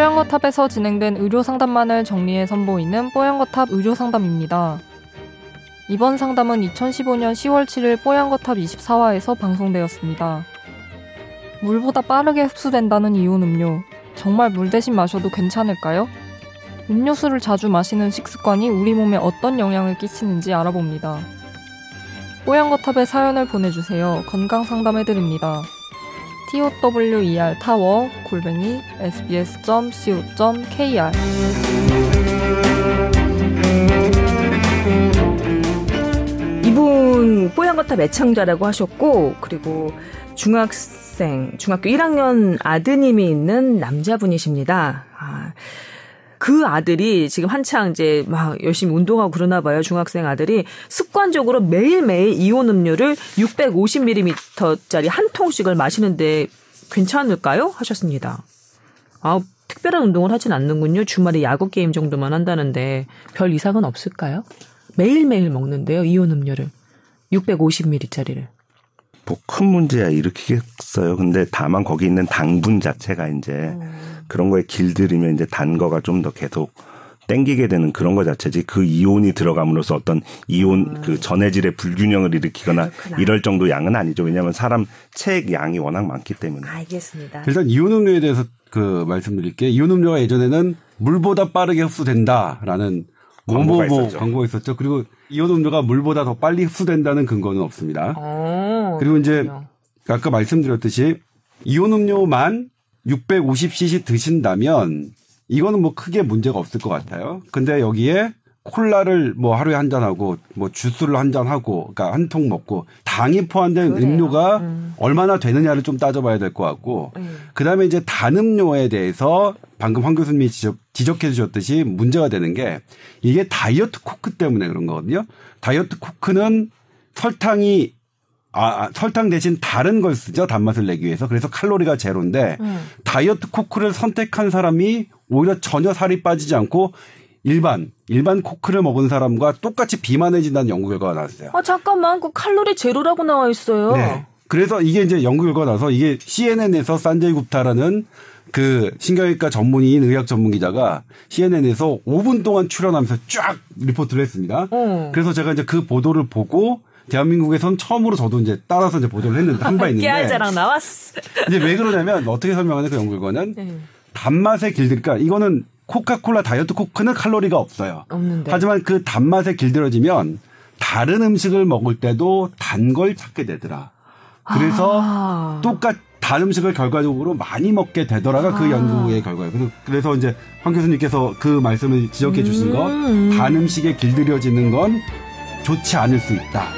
뽀양거탑에서 진행된 의료 상담만을 정리해 선보이는 뽀양거탑 의료 상담입니다. 이번 상담은 2015년 10월 7일 뽀양거탑 24화에서 방송되었습니다. 물보다 빠르게 흡수된다는 이온 음료. 정말 물 대신 마셔도 괜찮을까요? 음료수를 자주 마시는 식습관이 우리 몸에 어떤 영향을 끼치는지 알아봅니다. 뽀양거탑에 사연을 보내주세요. 건강 상담해드립니다. Tower 타워 골뱅이 sbs.co.kr 이분 뽀얀거탑 애창자라고 하셨고 그리고 중학생 중학교 1학년 아드님이 있는 남자분이십니다. 아, 그 아들이 지금 한창 이제 막 열심히 운동하고 그러나 봐요. 중학생 아들이 습관적으로 매일매일 이온 음료를 650ml짜리 한 통씩을 마시는데 괜찮을까요? 하셨습니다. 아, 특별한 운동을 하진 않는군요. 주말에 야구 게임 정도만 한다는데 별 이상은 없을까요? 매일매일 먹는데요. 이온 음료를. 650ml짜리를. 뭐 큰 문제야 일으키겠어요. 근데 다만 거기 있는 당분 자체가 이제 음. 그런 거에 길들이면 이제 단 거가 좀 더 계속 땡기게 되는 그런 거 자체지 그 이온이 들어감으로써 어떤 이온 음. 그 전해질의 불균형을 일으키거나 그렇구나. 이럴 정도 양은 아니죠. 왜냐하면 사람 체액 양이 워낙 많기 때문에. 알겠습니다. 일단 이온 음료에 대해서 그 말씀드릴게요. 이온 음료가 예전에는 물보다 빠르게 흡수된다라는 광고가 있었죠. 광고가 있었죠. 그리고 이온 음료가 물보다 더 빨리 흡수된다는 근거는 없습니다. 오, 그리고 이제 그렇군요. 아까 말씀드렸듯이 이온 음료만 650cc 드신다면 이거는 뭐 크게 문제가 없을 것 같아요. 근데 여기에 콜라를 뭐 하루에 한 잔 하고 뭐 주스를 한 잔 하고 그러니까 한 통 먹고 당이 포함된 그래요. 음료가 음. 얼마나 되느냐를 좀 따져봐야 될 것 같고 음. 그다음에 이제 단 음료에 대해서 방금 황 교수님이 지적, 지적해 주셨듯이 문제가 되는 게 이게 Diet Coke 때문에 그런 거거든요. Diet Coke는 설탕이 아, 아, 설탕 대신 다른 걸 쓰죠. 단맛을 내기 위해서. 그래서 칼로리가 제로인데 음. Diet Coke를 선택한 사람이 오히려 전혀 살이 빠지지 않고 일반 일반 Coke를 먹은 사람과 똑같이 비만해진다는 연구 결과가 나왔어요. 아 잠깐만 그 칼로리 제로라고 나와 있어요. 네. 그래서 이게 이제 연구 결과가 나서 이게 CNN에서 산제이 굽타라는 그 신경외과 전문의인 의학 전문 기자가 CNN에서 5분 동안 출연하면서 쫙 리포트를 했습니다. 어. 그래서 제가 이제 그 보도를 보고 대한민국에선 처음으로 저도 이제 따라서 이제 보도를 했는데 한 바 있는데. 깨알자랑 나왔어. 이제 왜 그러냐면 어떻게 설명하는 그 연구 결과는 네. 단맛의 길들니까 이거는 코카콜라 다이어트 코크는 칼로리가 없어요. 없는데. 하지만 그 단맛에 길들여지면 다른 음식을 먹을 때도 단 걸 찾게 되더라. 그래서 아. 똑같 단 음식을 결과적으로 많이 먹게 되더라가 그 아. 연구의 결과예요. 그래서, 그래서 이제 황 교수님께서 그 말씀을 지적해 주신 거, 음. 단 음식에 길들여지는 건 좋지 않을 수 있다.